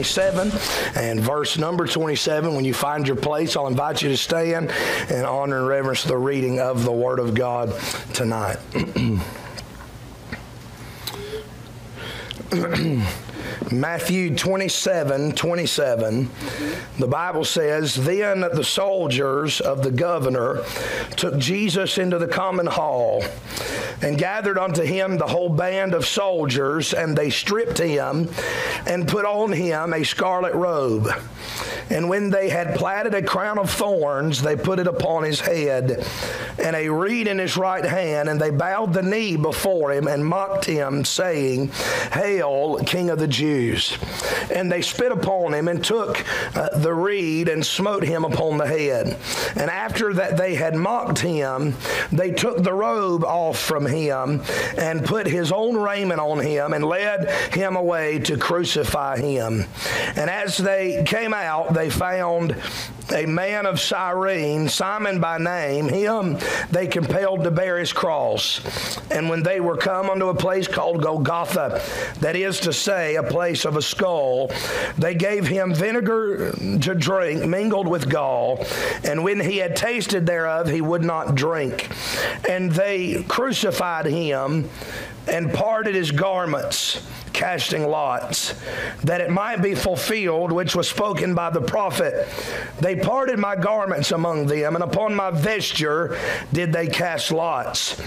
27 and verse number 27. When you find your place, I'll invite you to stand and honor and reverence the reading of the Word of God tonight. Matthew 27 27, the Bible says, Then the soldiers of the governor took Jesus into the common hall and gathered unto him the whole band of soldiers, and they stripped him and put on him a scarlet robe. And when they had platted a crown of thorns, they put it upon his head, and a reed in his right hand, and they bowed the knee before him and mocked him, saying, Hail, King of the Jews. And they spit upon him and took uh, the reed and smote him upon the head. And after that they had mocked him, they took the robe off from him and put his own raiment on him and led him away to crucify him. And as they came out, they found a man of Cyrene, Simon by name. Him they compelled to bear his cross. And when they were come unto a place called Golgotha, that is to say, a place of a skull, they gave him vinegar to drink mingled with gall. And when he had tasted thereof, he would not drink. And they crucified him and parted his garments, casting lots, that it might be fulfilled which was spoken by the prophet. They parted my garments among them, and upon my vesture did they cast lots.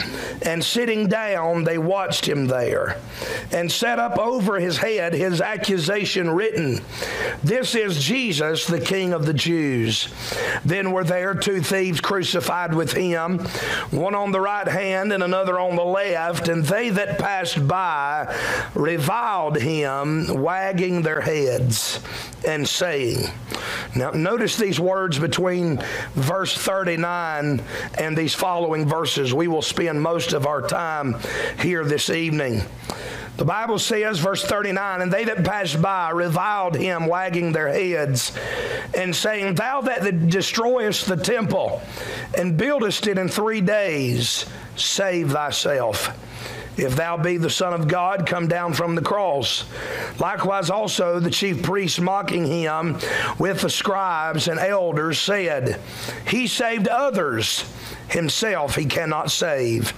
And sitting down, they watched him there, and set up over his head his accusation written This is Jesus, the King of the Jews. Then were there two thieves crucified with him, one on the right hand and another on the left, and they that passed by reviled him, wagging their heads and saying, Now, notice these words between verse 39 and these following verses. We will spend most of our time here this evening. The Bible says, verse 39, and they that passed by reviled him, wagging their heads, and saying, Thou that destroyest the temple and buildest it in three days, save thyself. If thou be the Son of God, come down from the cross. Likewise, also the chief priests mocking him with the scribes and elders said, He saved others, himself he cannot save.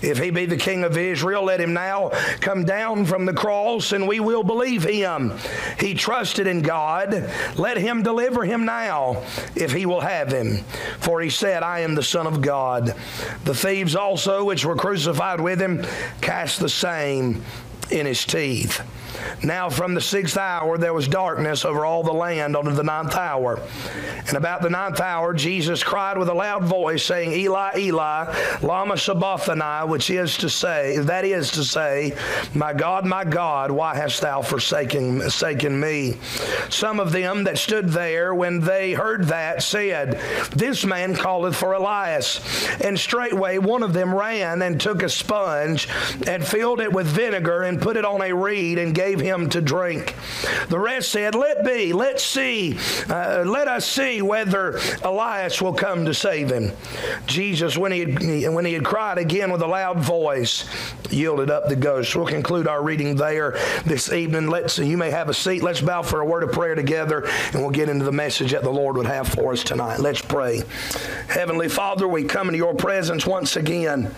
If he be the king of Israel, let him now come down from the cross and we will believe him. He trusted in God. Let him deliver him now if he will have him. For he said, I am the Son of God. The thieves also, which were crucified with him, cast the same in his teeth. Now from the sixth hour there was darkness over all the land unto the ninth hour. And about the ninth hour Jesus cried with a loud voice, saying, Eli, Eli, lama sabachthani, which is to say, that is to say, My God, my God, why hast thou forsaken, forsaken me? Some of them that stood there, when they heard that, said, This man calleth for Elias. And straightway one of them ran and took a sponge and filled it with vinegar and put it on a reed and gave him to drink. The rest said, Let be, let's see, uh, let us see whether Elias will come to save him. Jesus, when he, had, when he had cried again with a loud voice, yielded up the ghost. We'll conclude our reading there this evening. Let's, you may have a seat. Let's bow for a word of prayer together, and we'll get into the message that the Lord would have for us tonight. Let's pray. Heavenly Father, we come into your presence once again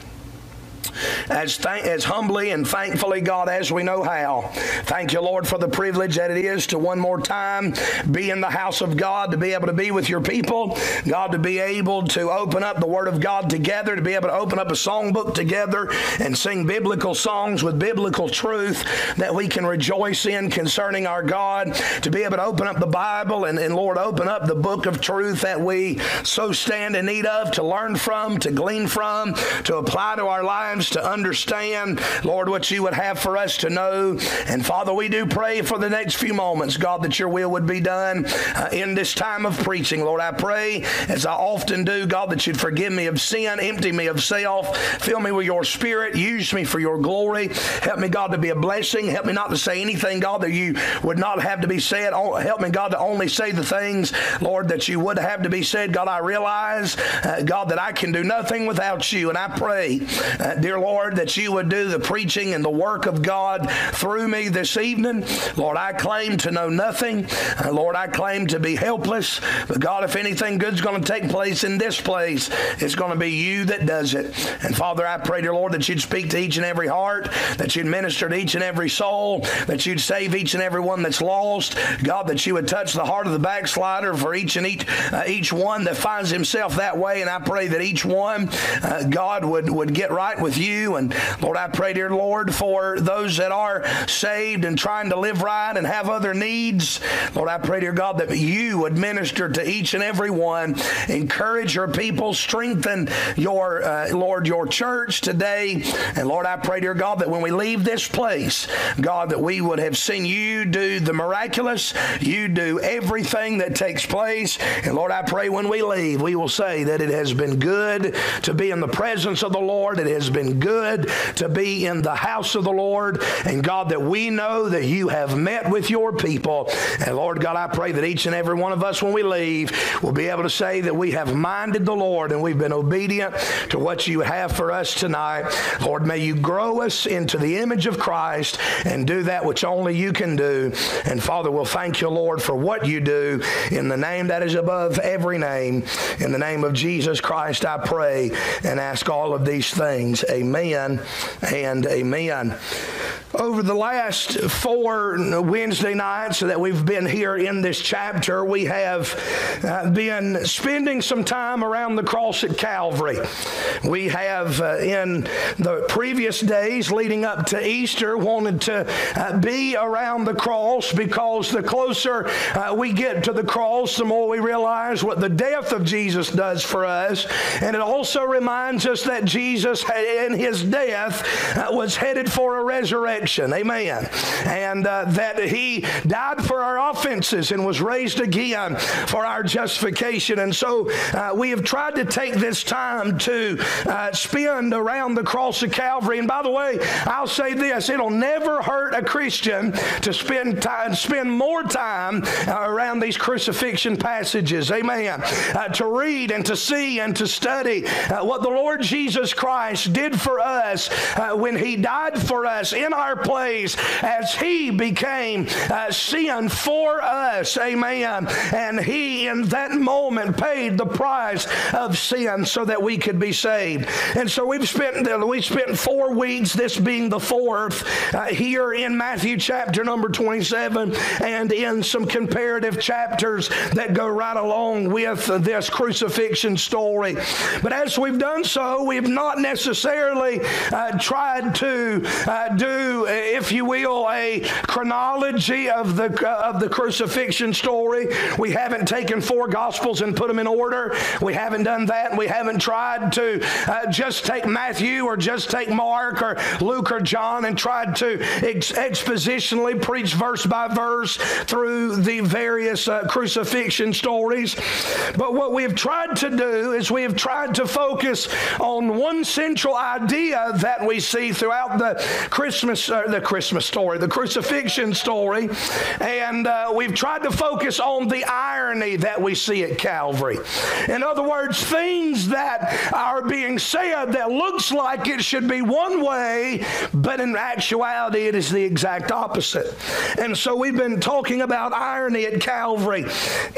as, th- as humbly and thankfully, God, as we know how. Thank you, Lord, for the privilege that it is to one more time be in the house of God, to be able to be with your people, God, to be able to open up the Word of God together, to be able to open up a songbook together and sing biblical songs with biblical truth that we can rejoice in concerning our God, to be able to open up the Bible and, and Lord, open up the book of truth that we so stand in need of to learn from, to glean from, to apply to our lives to understand, Lord, what you would have for us to know. And Father, we do pray for the next few moments, God, that your will would be done uh, in this time of preaching. Lord, I pray, as I often do, God, that you'd forgive me of sin, empty me of self, fill me with your spirit, use me for your glory. Help me, God, to be a blessing. Help me not to say anything, God, that you would not have to be said. Help me, God, to only say the things, Lord, that you would have to be said. God, I realize, uh, God, that I can do nothing without you. And I pray, uh, dear Lord, that you would do the preaching and the work of God through me this evening. Lord, I claim to know nothing. Uh, Lord, I claim to be helpless. But God, if anything good's going to take place in this place, it's going to be you that does it. And Father, I pray, dear Lord, that you'd speak to each and every heart, that you'd minister to each and every soul, that you'd save each and every one that's lost. God, that you would touch the heart of the backslider for each and each uh, each one that finds himself that way. And I pray that each one, uh, God, would, would get right with you. And Lord, I pray, dear Lord, for those that are saved and trying to live right and have other needs. Lord, I pray, dear God, that you would minister to each and every one. Encourage your people, strengthen your, uh, Lord, your church today. And Lord, I pray, dear God, that when we leave this place, God, that we would have seen you do the miraculous, you do everything that takes place. And Lord, I pray when we leave, we will say that it has been good to be in the presence of the Lord. It has been good to be in the house of the Lord. And God, that we know that you have met with your people. And Lord God, I pray that each and every one of us, when we leave, will be able to say that we have minded the Lord and we've been obedient to what you have for us tonight. Lord, may you grow us into the image of Christ and do that which only you can do. And Father, we'll thank you, Lord, for what you do in the name that is above every name. In the name of Jesus Christ, I pray and ask all of these things. Amen and amen. Over the last four Wednesday nights that we've been here in this chapter, we have uh, been spending some time around the cross at Calvary. We have, uh, in the previous days leading up to Easter, wanted to uh, be around the cross because the closer we get to the cross, the more we realize what the death of Jesus does for us. And it also reminds us that Jesus, in his death, uh, was headed for a resurrection. Amen. And uh, that he died for our offenses and was raised again for our justification. And so uh, we have tried to take this time to uh, spend around the cross of Calvary. And by the way, I'll say this it'll never hurt a Christian to spend time, spend more time uh, around these crucifixion passages. Amen. To read and to see and to study what the Lord Jesus Christ did for us when he died for us in our place as he became sin for us. Amen. And he, in that moment, paid the price of sin so that we could be saved. And so we've spent we spent four weeks, this being the fourth, uh, here in Matthew chapter number 27, and in some comparative chapters that go right along with this crucifixion story. But as we've done so, we've not necessarily uh, tried to uh, do, if you will, a chronology of the of the crucifixion story. We haven't taken four gospels and put them in order. We haven't done that. We haven't tried to uh, just take Matthew or just take Mark or Luke or John and tried to ex- expositionally preach verse by verse through the various uh, crucifixion stories. But what we have tried to do is we have tried to focus on one central idea that we see throughout the Christmas, uh, the Christmas story, the crucifixion story, and uh, we've tried to focus on the irony that we see at Calvary. In other words, things that are being said that looks like it should be one way, but in actuality, it is the exact opposite. And so we've been talking about irony at Calvary.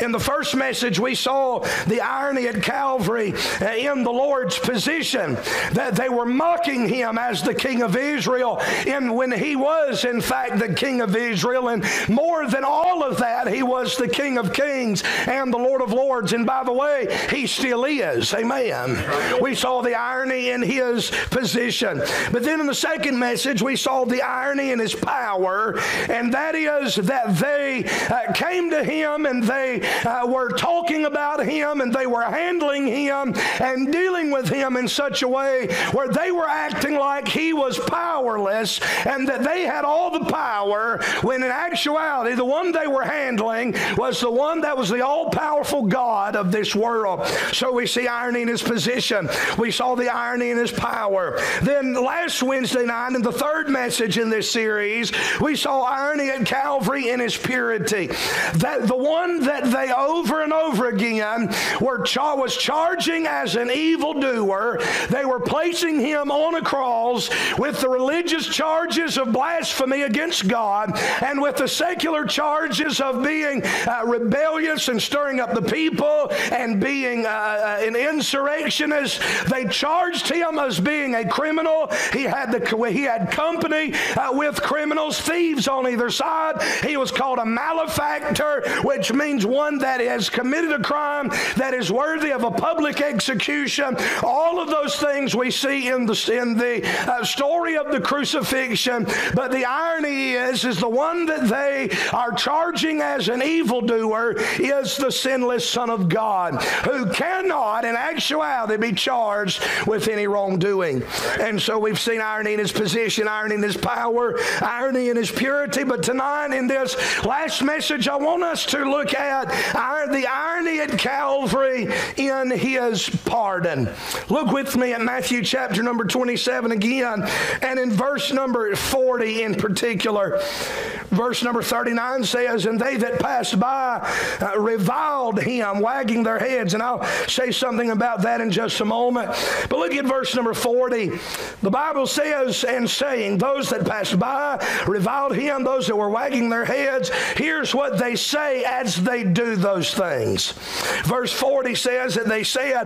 In the first message, we saw the irony at Calvary uh, in the Lord's position that they were mocking him as the King of Israel and when he was, in fact, the king of Israel. And more than all of that, he was the king of kings and the Lord of lords. And by the way, he still is. Amen. We saw the irony in his position. But then in the second message, we saw the irony in his power, and that is that they uh, came to him and they uh, were talking about him and they were handling him and dealing with him in such a way where they were acting like he was powerless and that they had all the power when in actuality the one they were handling was the one that was the all powerful God of this world. So we see irony in his position. We saw the irony in his power. Then last Wednesday night in the third message in this series, we saw irony at Calvary in his purity. That the one that they over and over again were was charging as an evildoer, they were placing him on a cross with the religious charges of blasphemy against God and with the secular charges of being uh, rebellious and stirring up the people and being uh, uh an insurrectionist. They charged him as being a criminal. He had the he had company uh, with criminals, thieves on either side. He was called a malefactor, which means one that has committed a crime that is worthy of a public execution. All of those things we see in the in the uh, story of the crucifixion. But the irony is, is the one that they are charging as an evildoer is the sinless Son of God, who cannot, in actuality, be charged with any wrongdoing. And so we've seen irony in his position, irony in his power, irony in his purity. But tonight, in this last message, I want us to look at the irony at Calvary in his pardon. Look with me at Matthew chapter number 27 again, and in verse number 40 in particular. Verse number 39 says, And they that passed by uh, reviled him, wagging their heads. And I'll say something about that in just a moment. But look at verse number 40. The Bible says, And saying, Those that passed by reviled him, those that were wagging their heads. Here's what they say as they do those things. Verse 40 says that they said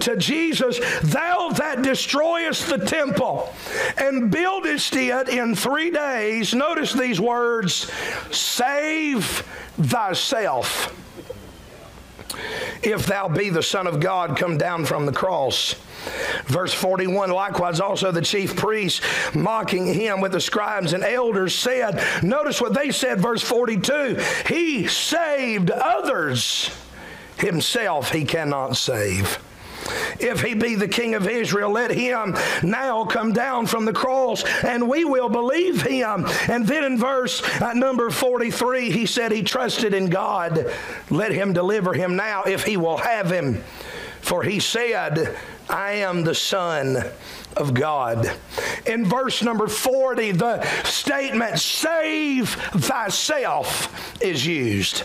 to Jesus, Thou that destroyest the temple and buildest it in three days, notice these words, save thyself. If thou be the Son of God, come down from the cross. Verse 41 Likewise, also the chief priests, mocking him with the scribes and elders, said, Notice what they said, verse 42 He saved others, himself he cannot save. If he be the king of Israel, let him now come down from the cross and we will believe him. And then in verse uh, number 43, he said he trusted in God. Let him deliver him now if he will have him. For he said, I am the Son of God. In verse number 40, the statement, save thyself, is used.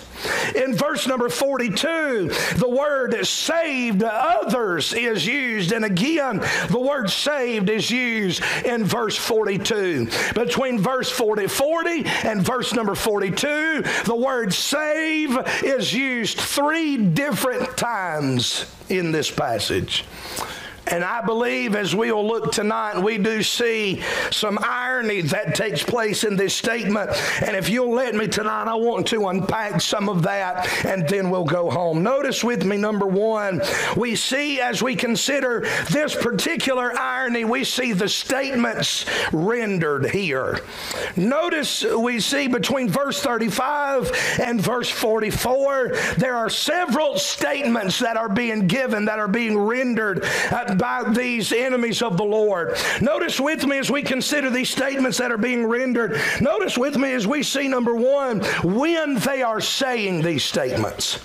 In verse number 42, the word saved others is used. And again, the word saved is used in verse 42. Between verse 40, 40 and verse number 42, the word save is used three different times in this passage. And I believe as we will look tonight, we do see some irony that takes place in this statement. And if you'll let me tonight, I want to unpack some of that and then we'll go home. Notice with me, number one, we see as we consider this particular irony, we see the statements rendered here. Notice we see between verse 35 and verse 44, there are several statements that are being given, that are being rendered. Uh, by these enemies of the Lord. Notice with me as we consider these statements that are being rendered. Notice with me as we see number one, when they are saying these statements.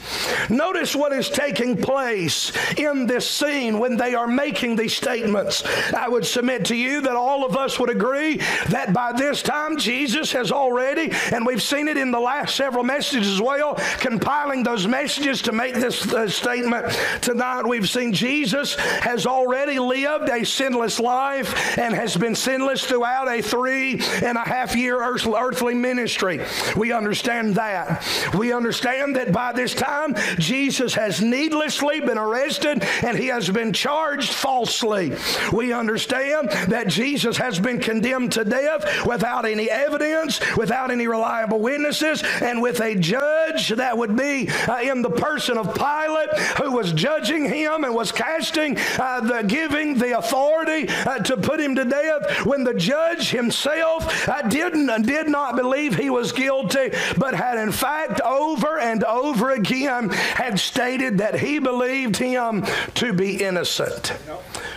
Notice what is taking place in this scene when they are making these statements. I would submit to you that all of us would agree that by this time Jesus has already, and we've seen it in the last several messages as well, compiling those messages to make this uh, statement tonight. We've seen Jesus has already already lived a sinless life and has been sinless throughout a three and a half year earthly ministry. We understand that. We understand that by this time, Jesus has needlessly been arrested and he has been charged falsely. We understand that Jesus has been condemned to death without any evidence, without any reliable witnesses, and with a judge that would be uh, in the person of Pilate who was judging him and was casting uh, the giving the authority uh, to put him to death when the judge himself uh, didn't and did not believe he was guilty but had in fact over and over again had stated that he believed him to be innocent.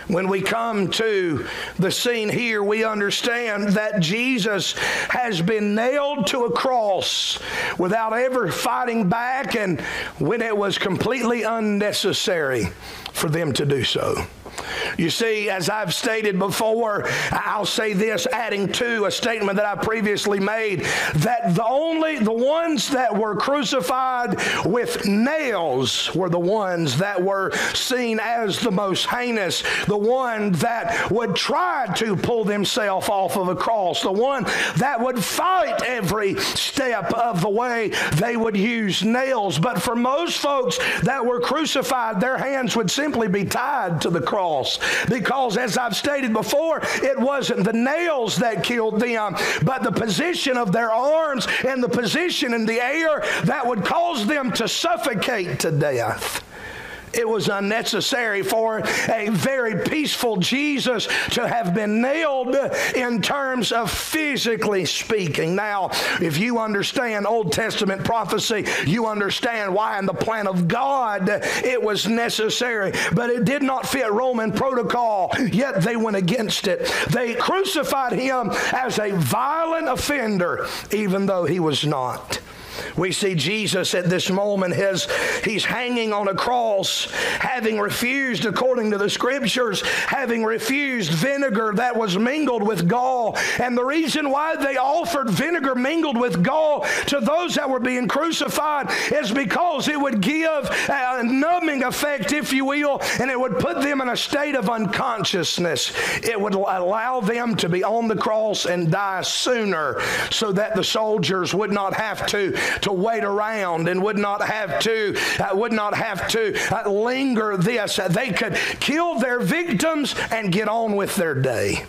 When we come to the scene here, we understand that Jesus has been nailed to a cross without ever fighting back and when it was completely unnecessary for them to do so. You see, as I've stated before, I'll say this, adding to a statement that I previously made, that the only, the ones that were crucified with nails were the ones that were seen as the most heinous, the one that would try to pull themselves off of a cross, the one that would fight every step of the way they would use nails. But for most folks that were crucified, their hands would simply be tied to the cross cross. Because, as I've stated before, it wasn't the nails that killed them, but the position of their arms and the position in the air that would cause them to suffocate to death. It was unnecessary for a very peaceful Jesus to have been nailed in terms of physically speaking. Now, if you understand Old Testament prophecy, you understand why in the plan of God it was necessary, but it did not fit Roman protocol, yet they went against it. They crucified him as a violent offender, even though he was not. We see Jesus at this moment, his, he's hanging on a cross, having refused, according to the scriptures, having refused vinegar that was mingled with gall. And the reason why they offered vinegar mingled with gall to those that were being crucified is because it would give a numbing effect, if you will, and it would put them in a state of unconsciousness. It would allow them to be on the cross and die sooner so that the soldiers would not have to to wait around and would not have to uh, would not have to uh, linger this. They could kill their victims and get on with their day.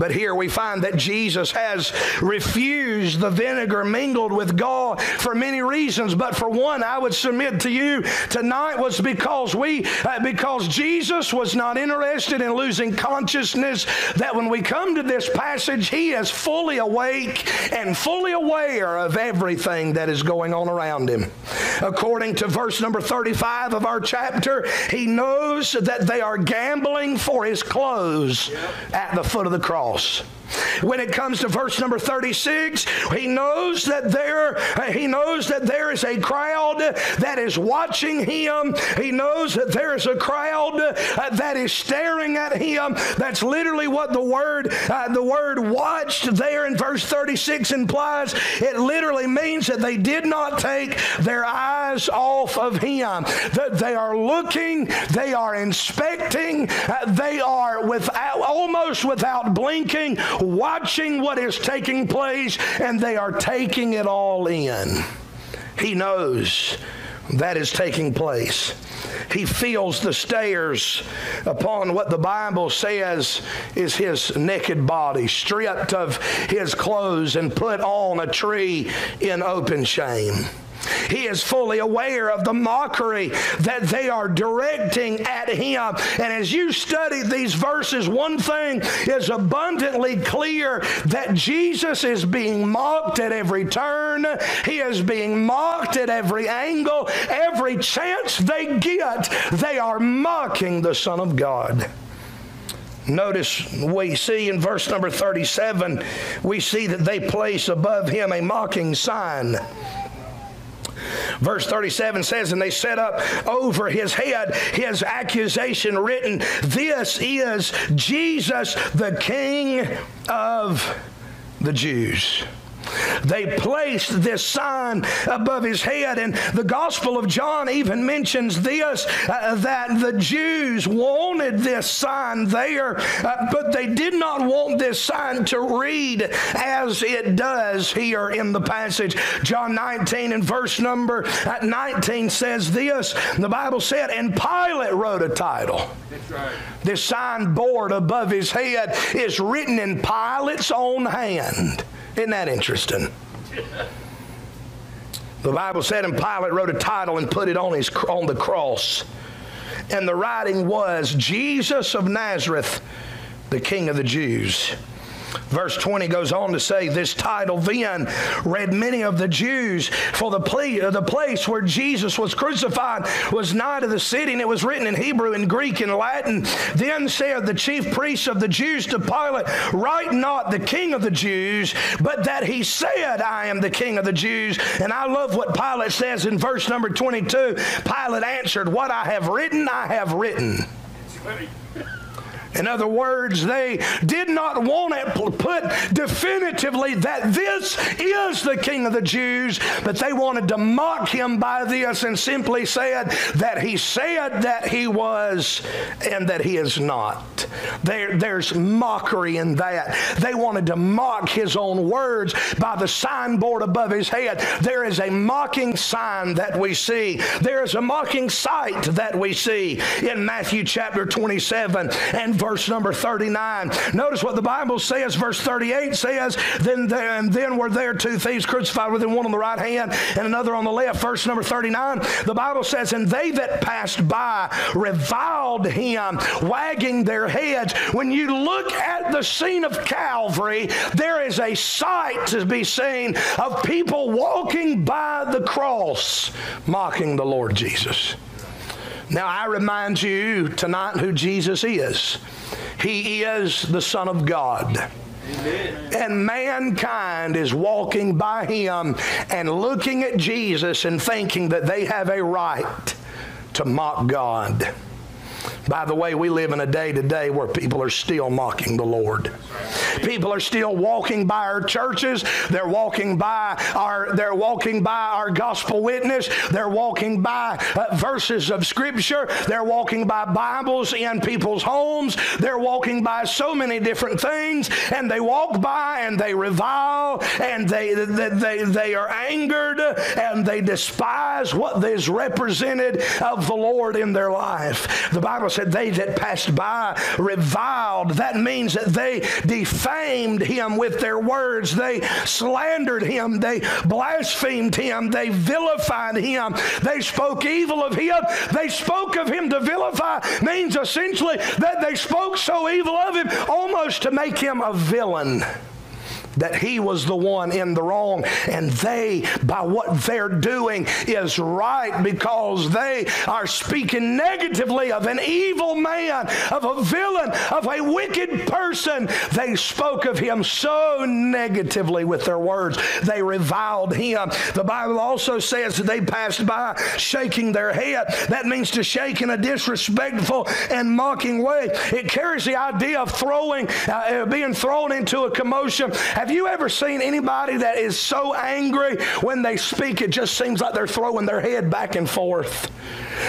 But here we find that Jesus has refused the vinegar mingled with gall for many reasons. But for one, I would submit to you tonight was because we, uh, because Jesus was not interested in losing consciousness. That when we come to this passage, he is fully awake and fully aware of everything that is going on around him. According to verse number 35 of our chapter, he knows that they are gambling for his clothes at the foot of the cross cross. When it comes to verse number 36, he knows that there he knows that there is a crowd that is watching him. He knows that there is a crowd uh, that is staring at him. That's literally what the word uh, the word watched there in verse 36 implies. It literally means that they did not take their eyes off of him. That they are looking, they are inspecting, uh, they are without almost without blinking watching what is taking place, and they are taking it all in. He knows that is taking place. He feels the stares upon what the Bible says is his naked body, stripped of his clothes and put on a tree in open shame. He is fully aware of the mockery that they are directing at him. And as you study these verses, one thing is abundantly clear that Jesus is being mocked at every turn. He is being mocked at every angle. Every chance they get, they are mocking the Son of God. Notice we see in verse number 37, we see that they place above him a mocking sign. Verse 37 says, And they set up over his head his accusation written, This is Jesus, the King of the Jews. They placed this sign above his head. And the Gospel of John even mentions this uh, that the Jews wanted this sign there, uh, but they did not want this sign to read as it does here in the passage. John 19 and verse number uh, 19 says this the Bible said, and Pilate wrote a title. Right. This signboard above his head is written in Pilate's own hand. Isn't that interesting? The Bible said, and Pilate wrote a title and put it on, his, on the cross. And the writing was Jesus of Nazareth, the King of the Jews. Verse 20 goes on to say, This title then read many of the Jews, for the, ple- uh, the place where Jesus was crucified was nigh to the city, and it was written in Hebrew and Greek and Latin. Then said the chief priests of the Jews to Pilate, Write not the king of the Jews, but that he said, I am the king of the Jews. And I love what Pilate says in verse number 22. Pilate answered, What I have written, I have written. In other words, they did not want to put definitively that this is the King of the Jews, but they wanted to mock him by this and simply said that he said that he was and that he is not. There, there's mockery in that. They wanted to mock his own words by the signboard above his head. There is a mocking sign that we see. There is a mocking sight that we see in Matthew chapter 27 and verse number 39. Notice what the Bible says. Verse 38 says, Then, then, then were there two thieves crucified with him, one on the right hand and another on the left. Verse number 39, the Bible says, And they that passed by reviled him, wagging their heads. When you look at the scene of Calvary, there is a sight to be seen of people walking by the cross, mocking the Lord Jesus. Now, I remind you tonight who Jesus is. He is the Son of God. Amen. And mankind is walking by him and looking at Jesus and thinking that they have a right to mock God. By the way, we live in a day today where people are still mocking the Lord. People are still walking by our churches. They're walking by our they're walking by our gospel witness. They're walking by uh, verses of scripture. They're walking by Bibles in people's homes. They're walking by so many different things and they walk by and they revile and they they, they, they are angered and they despise what is represented of the Lord in their life. The Bible said they that passed by reviled. That means that they defamed him with their words. They slandered him. They blasphemed him. They vilified him. They spoke evil of him. They spoke of him to vilify means essentially that they spoke so evil of him almost to make him a villain that he was the one in the wrong, and they, by what they're doing, is right because they are speaking negatively of an evil man, of a villain, of a wicked person. They spoke of him so negatively with their words. They reviled him. The Bible also says that they passed by shaking their head. That means to shake in a disrespectful and mocking way. It carries the idea of throwing, uh, being thrown into a commotion. Have you ever seen anybody that is so angry when they speak, it just seems like they're throwing their head back and forth?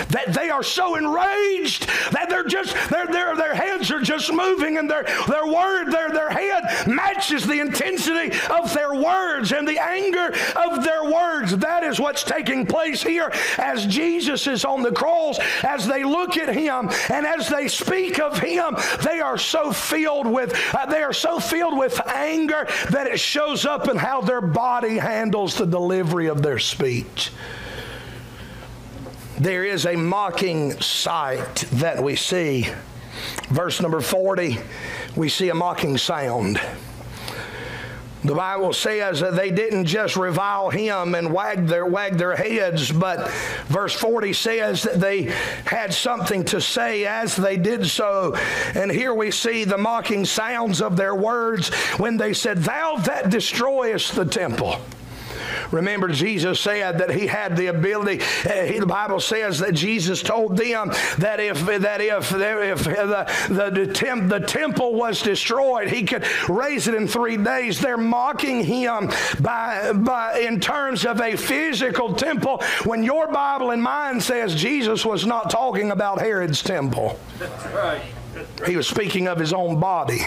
That they are so enraged that they're just their their their heads are just moving and their their word their their head matches the intensity of their words and the anger of their words. That is what's taking place here as Jesus is on the cross. As they look at him and as they speak of him they are so filled with uh, they are so filled with anger that it shows up in how their body handles the delivery of their speech there is a mocking sight that we see. Verse number 40, we see a mocking sound. The Bible says that they didn't just revile him and wag their, wag their heads, but verse 40 says that they had something to say as they did so. And here we see the mocking sounds of their words when they said, Thou that destroyest the temple Remember, Jesus said that he had the ability. Uh, he, the Bible says that Jesus told them that if that if if the the, the, temp, the temple was destroyed, he could raise it in three days. They're mocking him by by in terms of a physical temple. When your Bible and mine says Jesus was not talking about Herod's temple. That's right. He was speaking of his own body.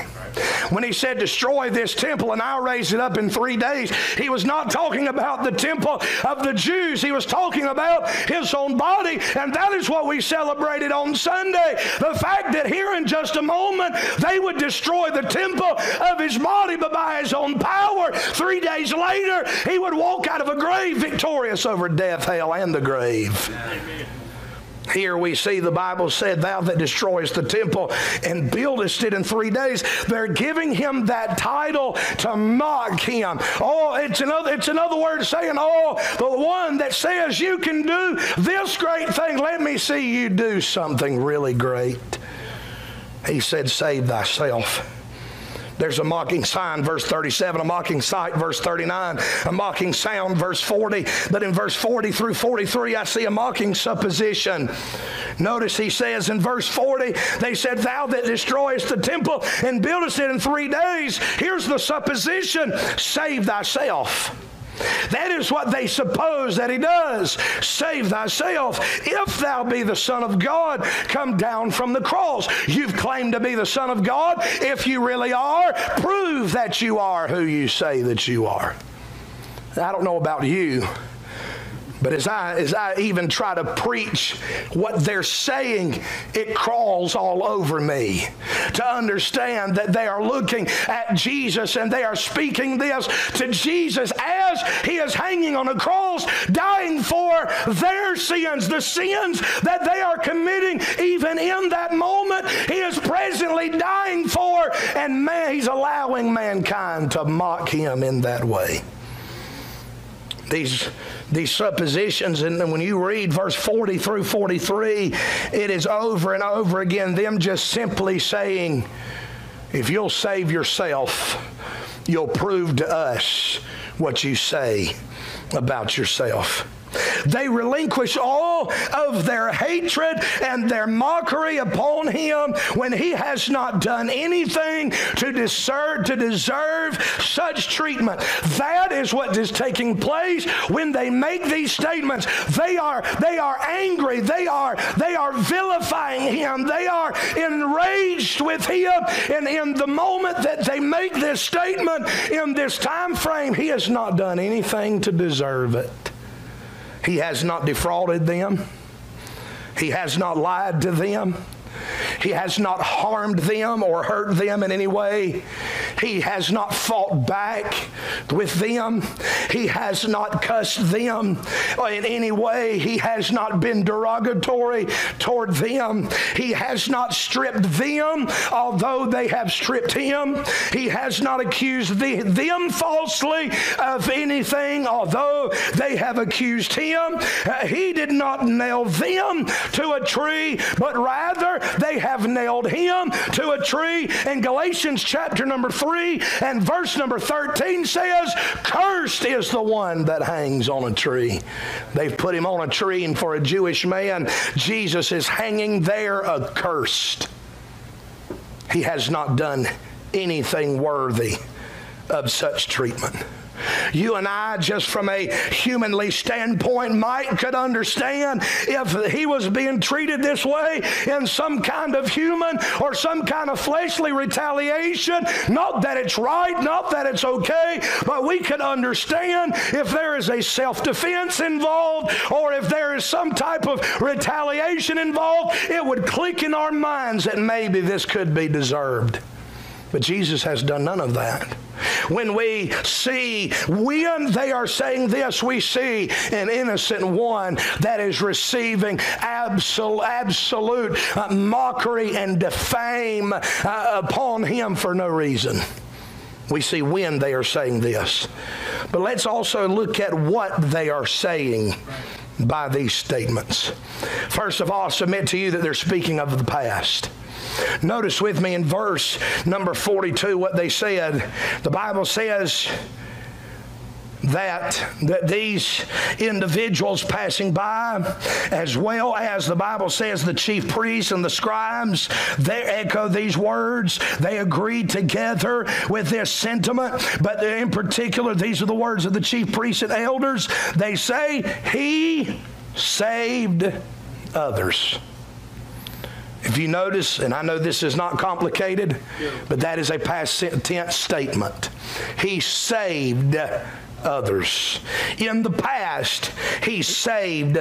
When he said, Destroy this temple and I'll raise it up in three days, he was not talking about the temple of the Jews. He was talking about his own body. And that is what we celebrated on Sunday. The fact that here in just a moment they would destroy the temple of his body, but by his own power, three days later, he would walk out of a grave victorious over death, hell, and the grave. Amen. Here we see the Bible said, Thou that destroyest the temple and buildest it in three days. They're giving him that title to mock him. Oh, it's another, it's another word saying, Oh, the one that says you can do this great thing, let me see you do something really great. He said, Save thyself. There's a mocking sign, verse 37, a mocking sight, verse 39, a mocking sound, verse 40. But in verse 40 through 43, I see a mocking supposition. Notice he says in verse 40, they said, Thou that destroyest the temple and buildest it in three days, here's the supposition save thyself. That is what they suppose that he does. Save thyself. If thou be the Son of God, come down from the cross. You've claimed to be the Son of God. If you really are, prove that you are who you say that you are. I don't know about you. But as I, as I even try to preach what they're saying, it crawls all over me to understand that they are looking at Jesus and they are speaking this to Jesus as he is hanging on a cross, dying for their sins, the sins that they are committing even in that moment. He is presently dying for, and man, he's allowing mankind to mock him in that way. These these suppositions. And when you read verse 40 through 43, it is over and over again them just simply saying, if you'll save yourself, you'll prove to us what you say about yourself. They relinquish all of their hatred and their mockery upon him when he has not done anything to deserve, to deserve such treatment. That is what is taking place when they make these statements. They are they are angry. They are they are vilifying him. They are enraged with him. And in the moment that they make this statement in this time frame, he has not done anything to deserve it. He has not defrauded them. He has not lied to them. He has not harmed them or hurt them in any way. He has not fought back with them. He has not cussed them in any way. He has not been derogatory toward them. He has not stripped them, although they have stripped him. He has not accused the, them falsely of anything, although they have accused him. He did not nail them to a tree, but rather they have nailed him to a tree. In Galatians chapter number 3 and verse number 13 says, Cursed is the one that hangs on a tree. They've put him on a tree, and for a Jewish man, Jesus is hanging there accursed. He has not done anything worthy of such treatment. You and I, just from a humanly standpoint, might could understand if he was being treated this way in some kind of human or some kind of fleshly retaliation. Not that it's right, not that it's okay, but we could understand if there is a self defense involved or if there is some type of retaliation involved, it would click in our minds that maybe this could be deserved. But Jesus has done none of that. When we see when they are saying this, we see an innocent one that is receiving absolute, absolute uh, mockery and defame uh, upon him for no reason. We see when they are saying this. But let's also look at what they are saying by these statements. First of all, I submit to you that they're speaking of the past. Notice with me in verse number 42 what they said. The Bible says, that, that these individuals passing by, as well as the Bible says the chief priests and the scribes, they echo these words. They agreed together with this sentiment, but in particular, these are the words of the chief priests and elders. They say, He saved others. If you notice, and I know this is not complicated, but that is a past tense statement. He saved others. In the past, he saved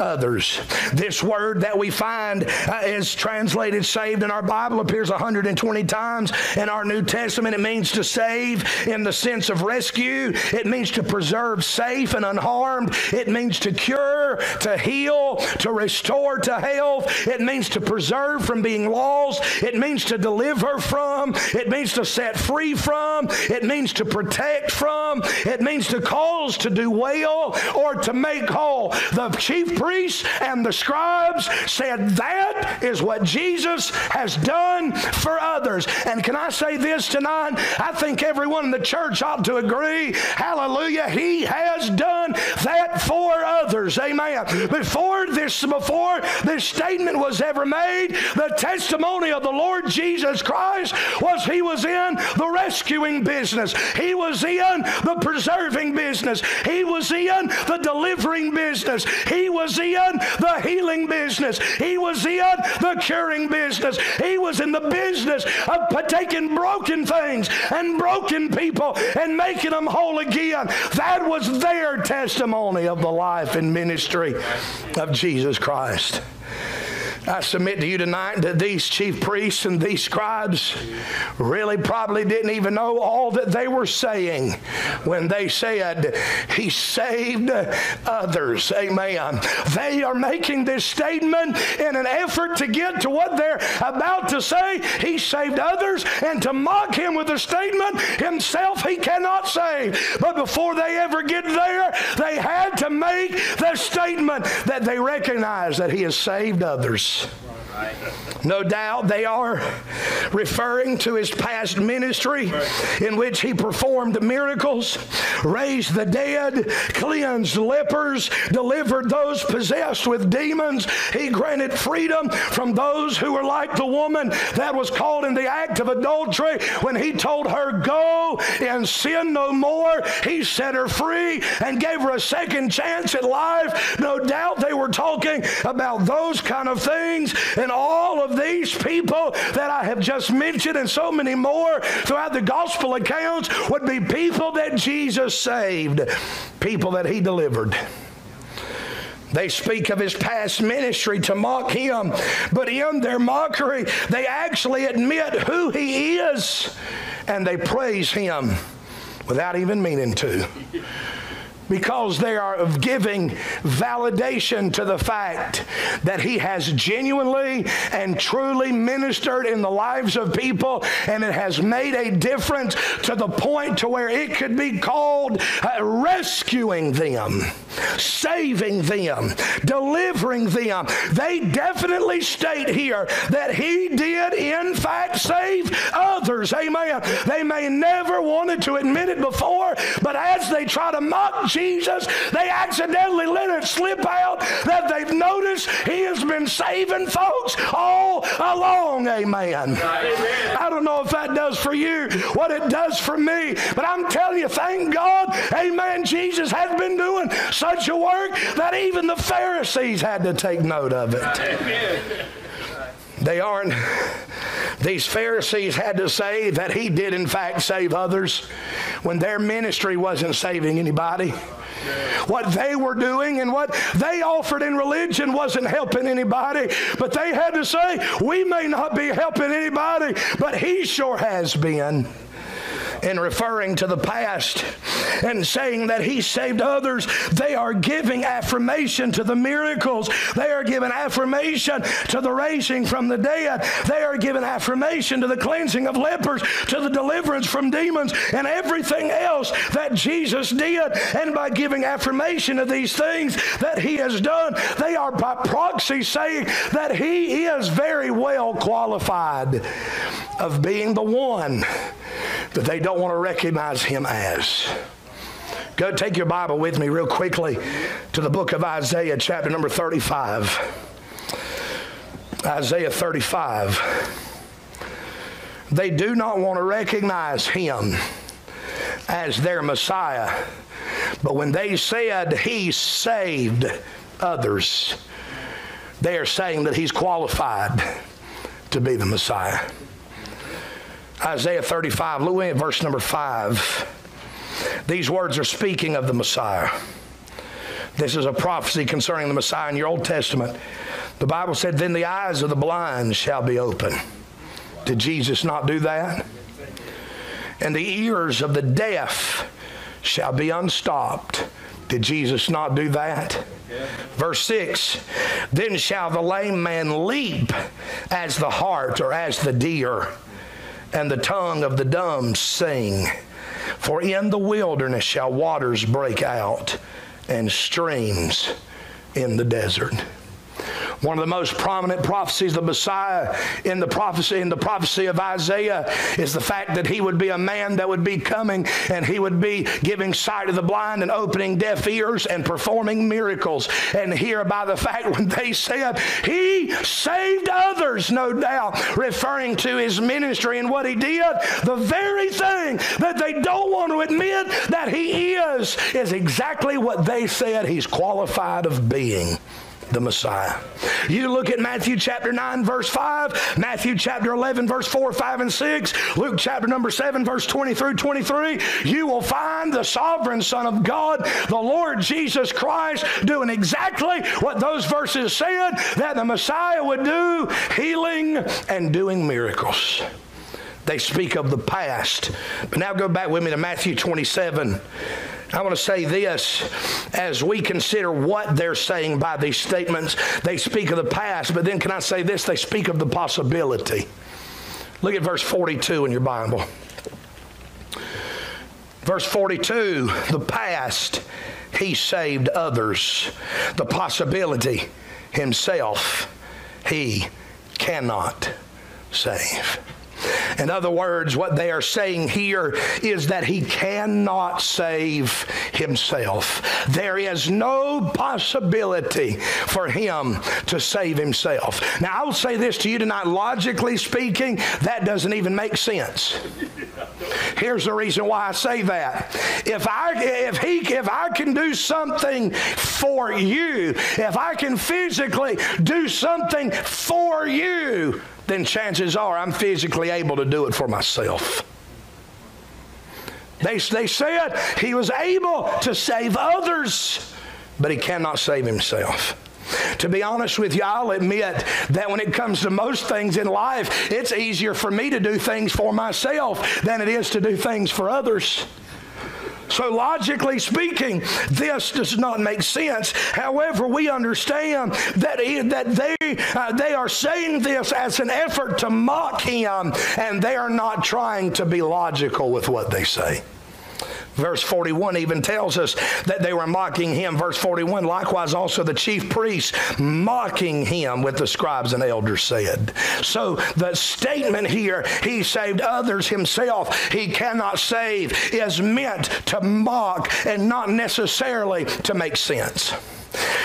others. This word that we find uh, is translated saved in our Bible appears 120 times in our New Testament. It means to save in the sense of rescue. It means to preserve safe and unharmed. It means to cure, to heal, to restore to health. It means to preserve from being lost. It means to deliver from. It means to set free from. It means to protect from. It means means to cause to do well or to make whole. The chief priests and the scribes said that is what Jesus has done for others. And can I say this tonight? I think everyone in the church ought to agree. Hallelujah. He has done that for others. Amen. Before this, before this statement was ever made, the testimony of the Lord Jesus Christ was he was in the rescuing business. He was in the preserving serving business. He was in the delivering business. He was in the healing business. He was in the curing business. He was in the business of taking broken things and broken people and making them whole again. That was their testimony of the life and ministry of Jesus Christ. I submit to you tonight that these chief priests and these scribes really probably didn't even know all that they were saying when they said, He saved others. Amen. They are making this statement in an effort to get to what they're about to say. He saved others, and to mock him with a statement, himself he cannot save. But before they ever get there, they had to make the statement that they recognize that he has saved others. Right. No doubt they are referring to his past ministry in which he performed miracles, raised the dead, cleansed lepers, delivered those possessed with demons. He granted freedom from those who were like the woman that was caught in the act of adultery when he told her, Go and sin no more. He set her free and gave her a second chance at life. No doubt they were talking about those kind of things and all of these people that I have just mentioned and so many more throughout the gospel accounts would be people that Jesus saved, people that he delivered. They speak of his past ministry to mock him, but in their mockery, they actually admit who he is and they praise him without even meaning to because they are giving validation to the fact that he has genuinely and truly ministered in the lives of people and it has made a difference to the point to where it could be called uh, rescuing them saving them delivering them. They definitely state here that he did in fact save others. Amen. They may never wanted to admit it before but as they try to mock Jesus, they accidentally let it slip out that they've noticed he has been saving folks all along. Amen. Amen. I don't know if that does for you what it does for me, but I'm telling you, thank God, amen, Jesus has been doing such a work that even the Pharisees had to take note of it. Amen. They aren't, these Pharisees had to say that he did, in fact, save others when their ministry wasn't saving anybody. What they were doing and what they offered in religion wasn't helping anybody, but they had to say, We may not be helping anybody, but he sure has been in referring to the past and saying that he saved others, they are giving affirmation to the miracles. They are giving affirmation to the raising from the dead. They are giving affirmation to the cleansing of lepers, to the deliverance from demons, and everything else that Jesus did. And by giving affirmation to these things that he has done, they are by proxy saying that he is very well qualified of being the one that they don't want to recognize him as. Go take your Bible with me real quickly to the book of Isaiah, chapter number 35. Isaiah 35. They do not want to recognize him as their Messiah. But when they said he saved others, they are saying that he's qualified to be the Messiah. Isaiah 35, look at verse number 5. These words are speaking of the Messiah. This is a prophecy concerning the Messiah in your Old Testament. The Bible said, Then the eyes of the blind shall be open. Did Jesus not do that? And the ears of the deaf shall be unstopped. Did Jesus not do that? Verse 6 Then shall the lame man leap as the hart or as the deer, and the tongue of the dumb sing. For in the wilderness shall waters break out, and streams in the desert. One of the most prominent prophecies of Messiah in the prophecy in the prophecy of Isaiah is the fact that he would be a man that would be coming and he would be giving sight to the blind and opening deaf ears and performing miracles. And here by the fact when they said he saved others, no doubt, referring to his ministry and what he did, the very thing that they don't want to admit that he is is exactly what they said he's qualified of being the Messiah. You look at Matthew chapter 9, verse 5, Matthew chapter 11, verse 4, 5, and 6, Luke chapter number 7, verse 20 through 23, you will find the sovereign Son of God, the Lord Jesus Christ, doing exactly what those verses said that the Messiah would do, healing and doing miracles. They speak of the past. But now go back with me to Matthew 27. I want to say this as we consider what they're saying by these statements. They speak of the past, but then can I say this? They speak of the possibility. Look at verse 42 in your Bible. Verse 42 the past, he saved others. The possibility, himself, he cannot save. In other words, what they are saying here is that he cannot save himself. There is no possibility for him to save himself. Now, I will say this to you tonight, logically speaking, that doesn't even make sense. Here's the reason why I say that. If I if he if I can do something for you, if I can physically do something for you, then chances are I'm physically able to do it for myself. They, they said he was able to save others, but he cannot save himself. To be honest with you, I'll admit that when it comes to most things in life, it's easier for me to do things for myself than it is to do things for others. So, logically speaking, this does not make sense. However, we understand that, that they, uh, they are saying this as an effort to mock him, and they are not trying to be logical with what they say. Verse 41 even tells us that they were mocking him. Verse 41, likewise also the chief priests mocking him with the scribes and elders said. So the statement here, he saved others himself, he cannot save, is meant to mock and not necessarily to make sense.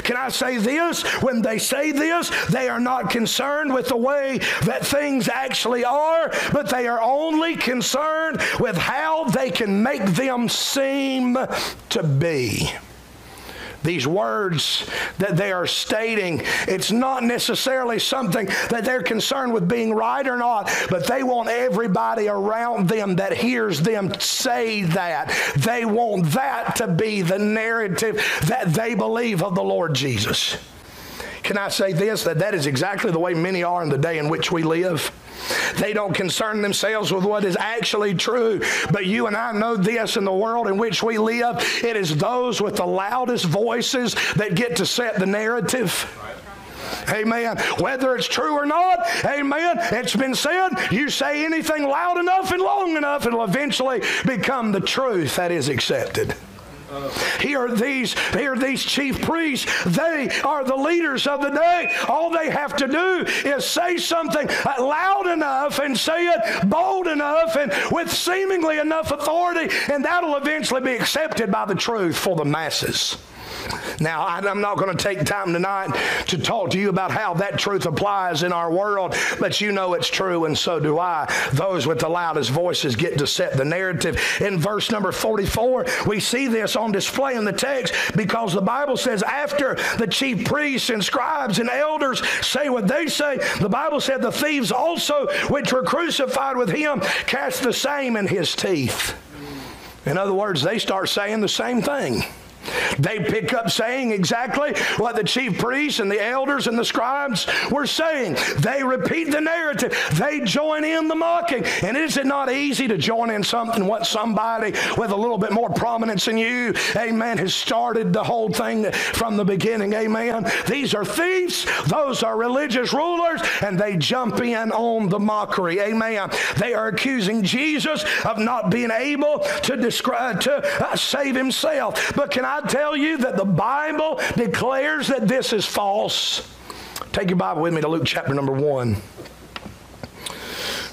Can I say this? When they say this, they are not concerned with the way that things actually are, but they are only concerned with how they can make them seem to be these words that they are stating, it's not necessarily something that they're concerned with being right or not, but they want everybody around them that hears them say that. They want that to be the narrative that they believe of the Lord Jesus. Can I say this? That that is exactly the way many are in the day in which we live. They don't concern themselves with what is actually true. But you and I know this in the world in which we live. It is those with the loudest voices that get to set the narrative. Amen. Whether it's true or not, amen. It's been said, you say anything loud enough and long enough, it'll eventually become the truth that is accepted. Here are these, here these chief priests. They are the leaders of the day. All they have to do is say something loud enough and say it bold enough and with seemingly enough authority, and that'll eventually be accepted by the truth for the masses. Now, I'm not going to take time tonight to talk to you about how that truth applies in our world, but you know it's true, and so do I. Those with the loudest voices get to set the narrative. In verse number 44, we see this on display in the text because the Bible says, after the chief priests and scribes and elders say what they say, the Bible said the thieves also, which were crucified with him, cast the same in his teeth. In other words, they start saying the same thing. They pick up saying exactly what the chief priests and the elders and the scribes were saying. They repeat the narrative. They join in the mocking. And is it not easy to join in something what somebody with a little bit more prominence than you, amen, has started the whole thing from the beginning, amen? These are thieves. Those are religious rulers. And they jump in on the mockery, amen. They are accusing Jesus of not being able to describe, to uh, save himself. But can I tell you that the Bible declares that this is false? Take your Bible with me to Luke chapter number 1.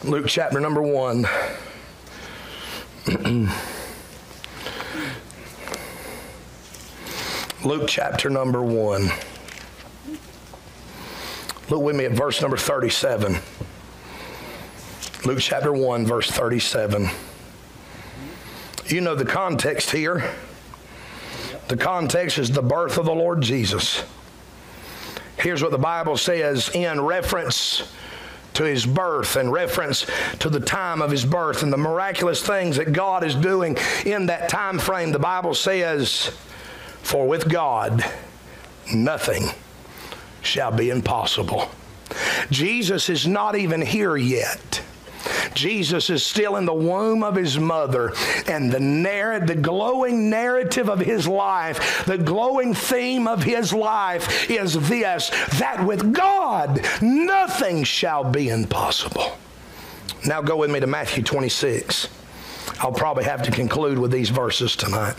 Luke chapter number 1. Luke chapter number 1. Look with me at verse number 37. Luke chapter 1, verse 37. You know the context here. The context is the birth of the Lord Jesus. Here's what the Bible says in reference to his birth and reference to the time of his birth and the miraculous things that God is doing in that time frame. The Bible says, For with God nothing shall be impossible. Jesus is not even here yet. Jesus is still in the womb of his mother, and the narr- the glowing narrative of his life, the glowing theme of his life is this that with God nothing shall be impossible. Now go with me to Matthew 26. I'll probably have to conclude with these verses tonight.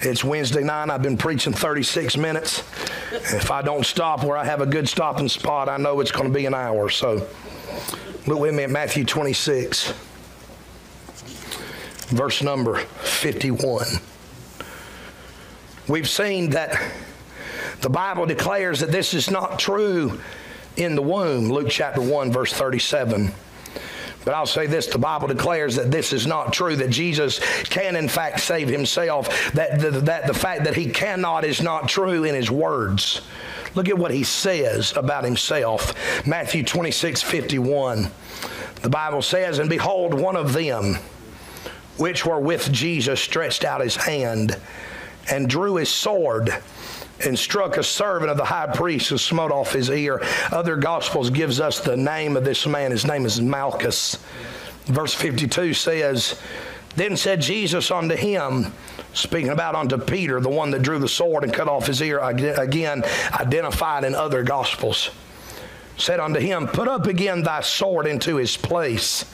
It's Wednesday night. I've been preaching 36 minutes. If I don't stop where I have a good stopping spot, I know it's going to be an hour. So Look with me at Matthew 26, verse number 51. We've seen that the Bible declares that this is not true in the womb, Luke chapter 1, verse 37. But I'll say this the Bible declares that this is not true, that Jesus can, in fact, save himself, that the, that the fact that he cannot is not true in his words. Look at what he says about himself. Matthew 26 51. The Bible says, And behold, one of them which were with Jesus stretched out his hand and drew his sword and struck a servant of the high priest and smote off his ear. Other gospels gives us the name of this man. His name is Malchus. Verse 52 says, Then said Jesus unto him, Speaking about unto Peter, the one that drew the sword and cut off his ear, again identified in other gospels said unto him, Put up again thy sword into his place.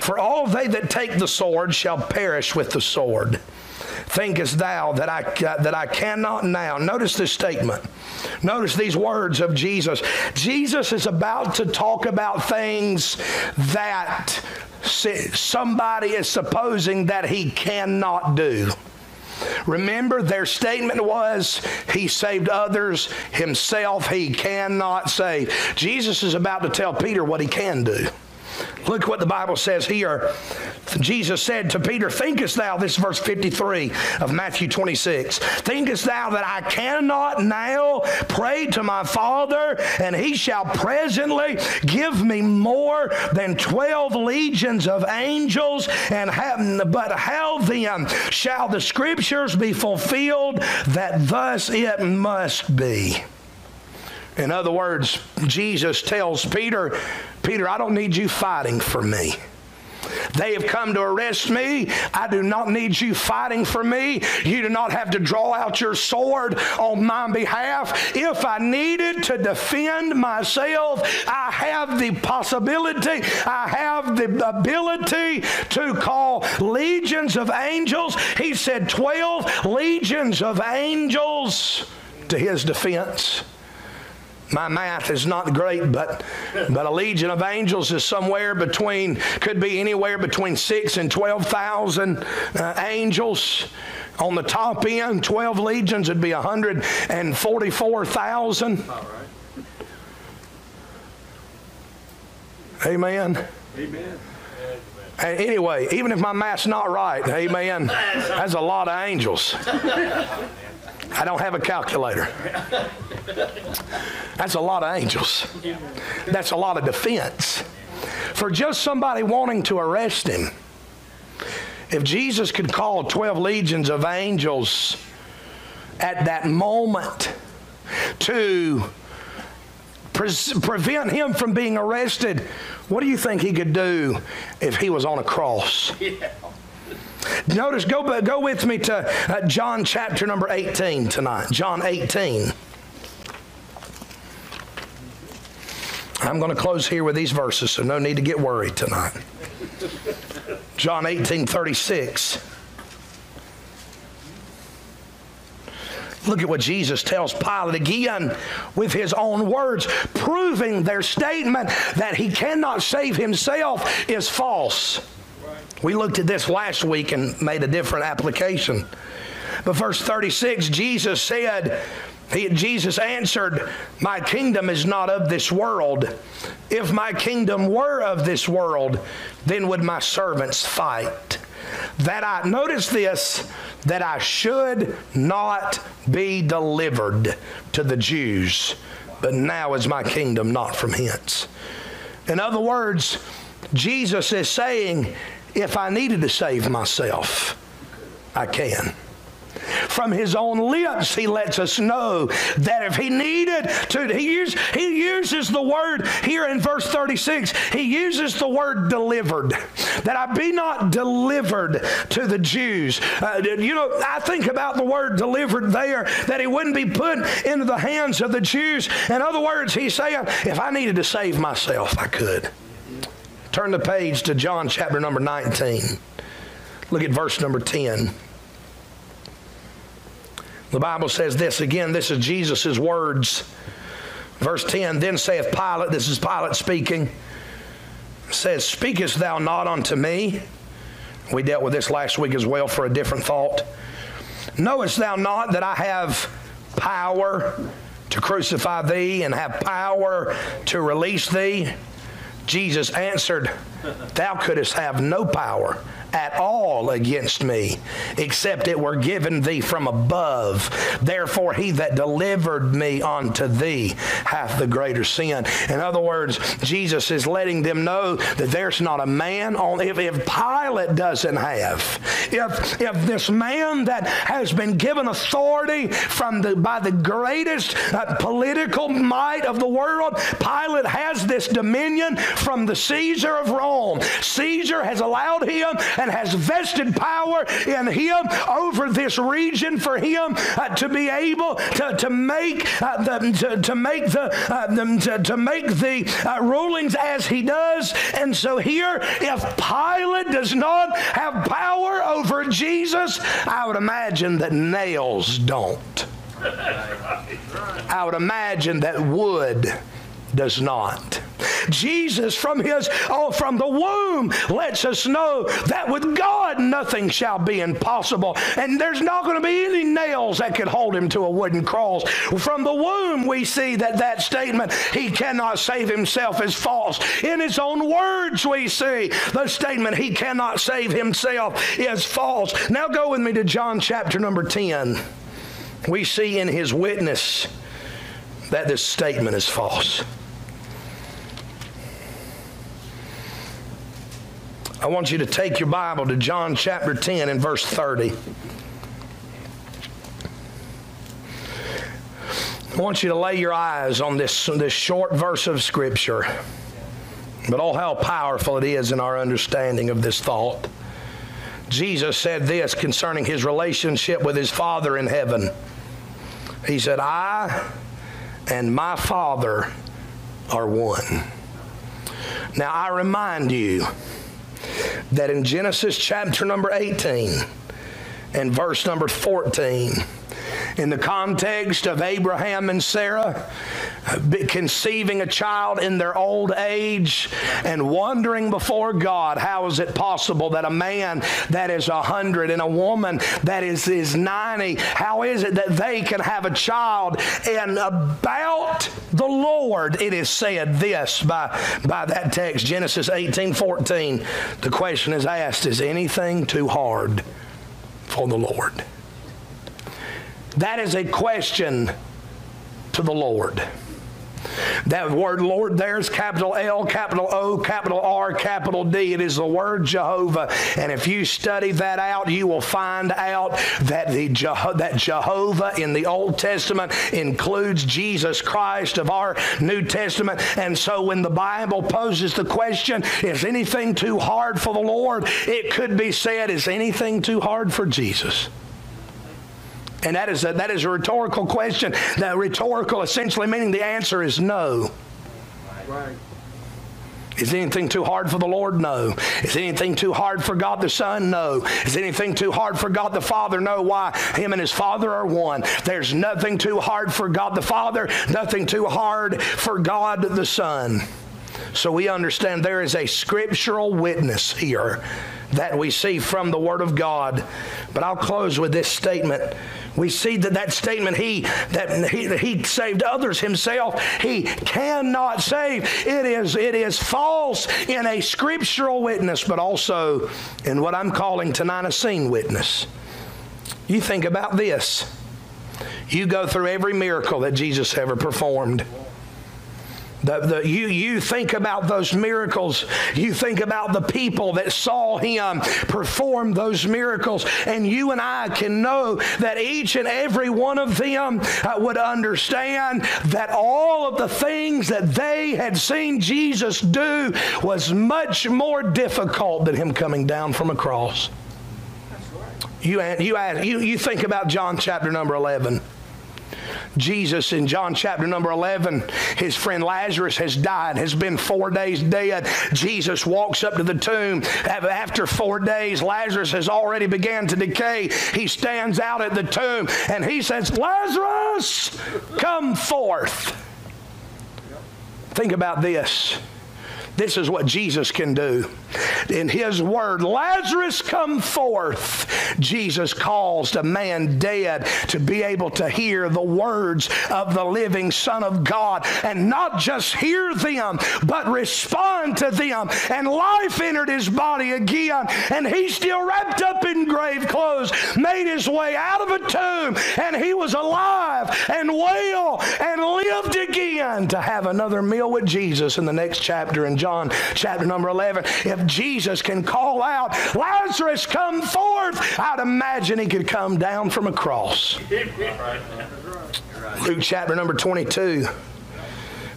For all they that take the sword shall perish with the sword. Thinkest thou that I, uh, that I cannot now? Notice this statement. Notice these words of Jesus. Jesus is about to talk about things that somebody is supposing that he cannot do. Remember, their statement was, He saved others, Himself He cannot save. Jesus is about to tell Peter what He can do. Look what the Bible says here. Jesus said to Peter, Thinkest thou, this verse 53 of Matthew 26, thinkest thou that I cannot now pray to my Father, and he shall presently give me more than 12 legions of angels? And have, but how then shall the scriptures be fulfilled that thus it must be? In other words, Jesus tells Peter, Peter, I don't need you fighting for me. They have come to arrest me. I do not need you fighting for me. You do not have to draw out your sword on my behalf. If I needed to defend myself, I have the possibility, I have the ability to call legions of angels. He said 12 legions of angels to his defense. My math is not great, but but a legion of angels is somewhere between could be anywhere between six and twelve thousand uh, angels. On the top end, twelve legions would be hundred and forty-four thousand. Amen. Amen. And anyway, even if my math's not right, amen, that's a lot of angels. I don't have a calculator. That's a lot of angels. That's a lot of defense. For just somebody wanting to arrest him, if Jesus could call 12 legions of angels at that moment to pre- prevent him from being arrested, what do you think he could do if he was on a cross? Yeah. Notice, go, go with me to uh, John chapter number 18 tonight. John 18. I'm going to close here with these verses, so no need to get worried tonight. John 18 36. Look at what Jesus tells Pilate again with his own words, proving their statement that he cannot save himself is false. We looked at this last week and made a different application. But verse 36, Jesus said, he, Jesus answered, My kingdom is not of this world. If my kingdom were of this world, then would my servants fight. That I, notice this, that I should not be delivered to the Jews, but now is my kingdom not from hence. In other words, Jesus is saying, if I needed to save myself, I can. From his own lips, he lets us know that if he needed to, he, use, he uses the word here in verse 36, he uses the word delivered. That I be not delivered to the Jews. Uh, you know, I think about the word delivered there, that he wouldn't be put into the hands of the Jews. In other words, he's saying, if I needed to save myself, I could. Turn the page to John chapter number 19. Look at verse number 10. The Bible says this again, this is Jesus' words. Verse 10 Then saith Pilate, this is Pilate speaking, says, Speakest thou not unto me? We dealt with this last week as well for a different thought. Knowest thou not that I have power to crucify thee and have power to release thee? Jesus answered, Thou couldst have no power at all against me, except it were given thee from above. Therefore, he that delivered me unto thee hath the greater sin. In other words, Jesus is letting them know that there's not a man on, if, if Pilate doesn't have, if, if this man that has been given authority from the, by the greatest uh, political might of the world, Pilate has this dominion from the Caesar of Rome. Caesar has allowed him and has vested power in him over this region for him uh, to be able to, to make uh, the, to, to, make the, uh, the to, to, make the uh, rulings as he does. And so here, if Pilate does not have power over Jesus, I would imagine that nails don't. I would imagine that wood does not. Jesus from his oh from the womb lets us know that with God nothing shall be impossible. And there's not going to be any nails that could hold him to a wooden cross. From the womb we see that that statement he cannot save himself is false. In his own words we see the statement he cannot save himself is false. Now go with me to John chapter number 10. We see in his witness that this statement is false. I want you to take your Bible to John chapter 10 and verse 30. I want you to lay your eyes on this, this short verse of Scripture. But oh, how powerful it is in our understanding of this thought. Jesus said this concerning his relationship with his Father in heaven. He said, I and my Father are one. Now, I remind you that in Genesis chapter number 18 and verse number 14, in the context of Abraham and Sarah uh, conceiving a child in their old age and wondering before God, how is it possible that a man that is a hundred and a woman that is, is 90, how is it that they can have a child? And about the Lord, it is said this by, by that text, Genesis 18 14. The question is asked, is anything too hard for the Lord? That is a question to the Lord. That word Lord there is capital L, capital O, capital R, capital D. It is the word Jehovah. And if you study that out, you will find out that, the Jeho- that Jehovah in the Old Testament includes Jesus Christ of our New Testament. And so when the Bible poses the question, is anything too hard for the Lord? It could be said, is anything too hard for Jesus? And that is a, that is a rhetorical question. The rhetorical essentially meaning the answer is no. Right. Is anything too hard for the Lord? No. Is anything too hard for God the Son? No. Is anything too hard for God the Father? No. Why? Him and his Father are one. There's nothing too hard for God the Father, nothing too hard for God the Son. So we understand there is a scriptural witness here that we see from the Word of God. But I'll close with this statement. We see that that statement, he that he, that he saved others himself, he cannot save. It is it is false in a scriptural witness, but also in what I'm calling tonight a seen witness. You think about this. You go through every miracle that Jesus ever performed. The, the, you, you think about those miracles. You think about the people that saw him perform those miracles. And you and I can know that each and every one of them uh, would understand that all of the things that they had seen Jesus do was much more difficult than him coming down from a cross. You, you, you, you think about John chapter number 11. Jesus in John chapter number 11, his friend Lazarus has died, has been four days dead. Jesus walks up to the tomb. After four days, Lazarus has already began to decay. He stands out at the tomb and he says, Lazarus, come forth. Think about this. This is what Jesus can do. In his word, Lazarus come forth. Jesus caused a man dead to be able to hear the words of the living Son of God and not just hear them, but respond to them. And life entered his body again, and he still wrapped up in grave clothes, made his way out of a tomb, and he was alive and well and lived again to have another meal with Jesus in the next chapter in John. John chapter number 11. If Jesus can call out, Lazarus, come forth, I'd imagine he could come down from a cross. Luke chapter number 22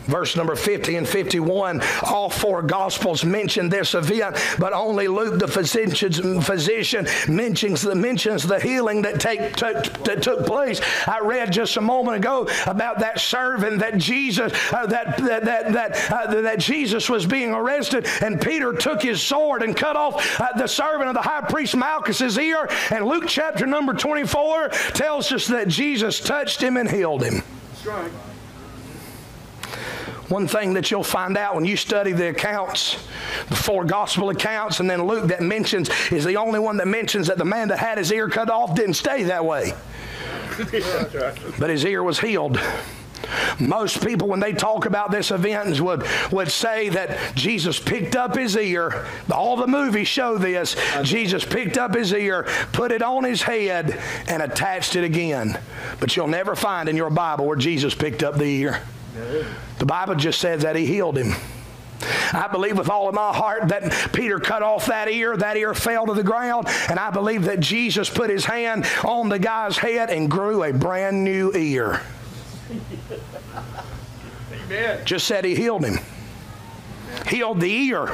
verse number 50 and 51 all four gospels mention this event but only luke the physician, physician mentions, the, mentions the healing that, take, took, that took place. I read just a moment ago about that servant that jesus uh, that, that, that, that, uh, that jesus was being arrested and peter took his sword and cut off uh, the servant of the high priest malchus's ear. And luke chapter number 24 tells us that jesus touched him and healed him. That's right one thing that you'll find out when you study the accounts, the four gospel accounts, and then Luke that mentions is the only one that mentions that the man that had his ear cut off didn't stay that way. but his ear was healed. Most people, when they talk about this event, would, would say that Jesus picked up his ear. All the movies show this. Jesus picked up his ear, put it on his head, and attached it again. But you'll never find in your Bible where Jesus picked up the ear. The Bible just says that he healed him. I believe with all of my heart that Peter cut off that ear, that ear fell to the ground, and I believe that Jesus put his hand on the guy's head and grew a brand new ear. Amen. Just said he healed him. healed the ear.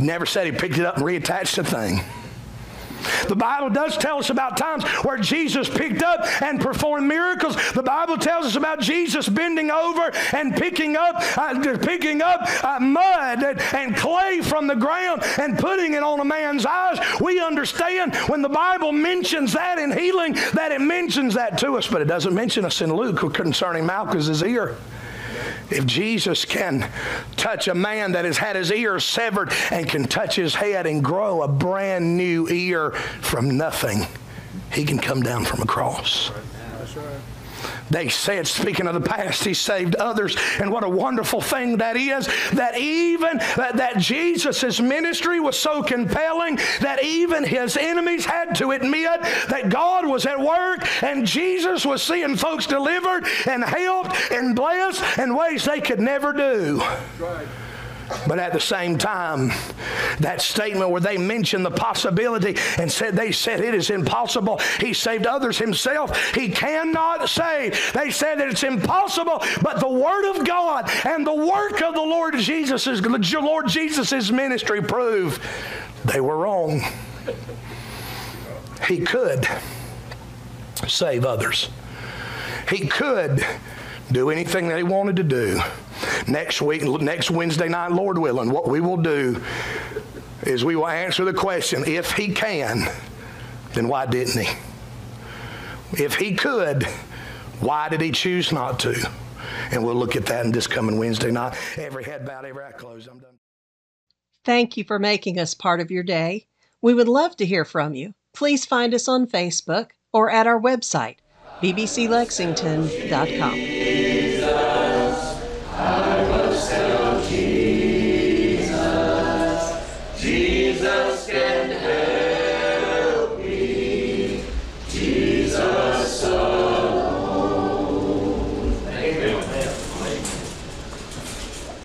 Never said he picked it up and reattached the thing. The Bible does tell us about times where Jesus picked up and performed miracles. The Bible tells us about Jesus bending over and picking up, uh, picking up uh, mud and, and clay from the ground and putting it on a man's eyes. We understand when the Bible mentions that in healing that it mentions that to us, but it doesn't mention us in Luke concerning Malchus's ear. If Jesus can touch a man that has had his ear severed and can touch his head and grow a brand new ear from nothing, he can come down from a cross. They said, speaking of the past, he saved others. And what a wonderful thing that is that even that, that Jesus' ministry was so compelling that even his enemies had to admit that God was at work and Jesus was seeing folks delivered and helped and blessed in ways they could never do. Right. But at the same time, that statement where they mentioned the possibility and said they said it is impossible. He saved others himself. He cannot save. They said that it's impossible, but the word of God and the work of the Lord Jesus' is the Lord Jesus' ministry prove they were wrong. He could save others. He could do anything he wanted to do. Next week, next Wednesday night, Lord willing, what we will do is we will answer the question if he can, then why didn't he? If he could, why did he choose not to? And we'll look at that in this coming Wednesday night. Every head bowed, every eye closed. I'm done. Thank you for making us part of your day. We would love to hear from you. Please find us on Facebook or at our website, bbclexington.com.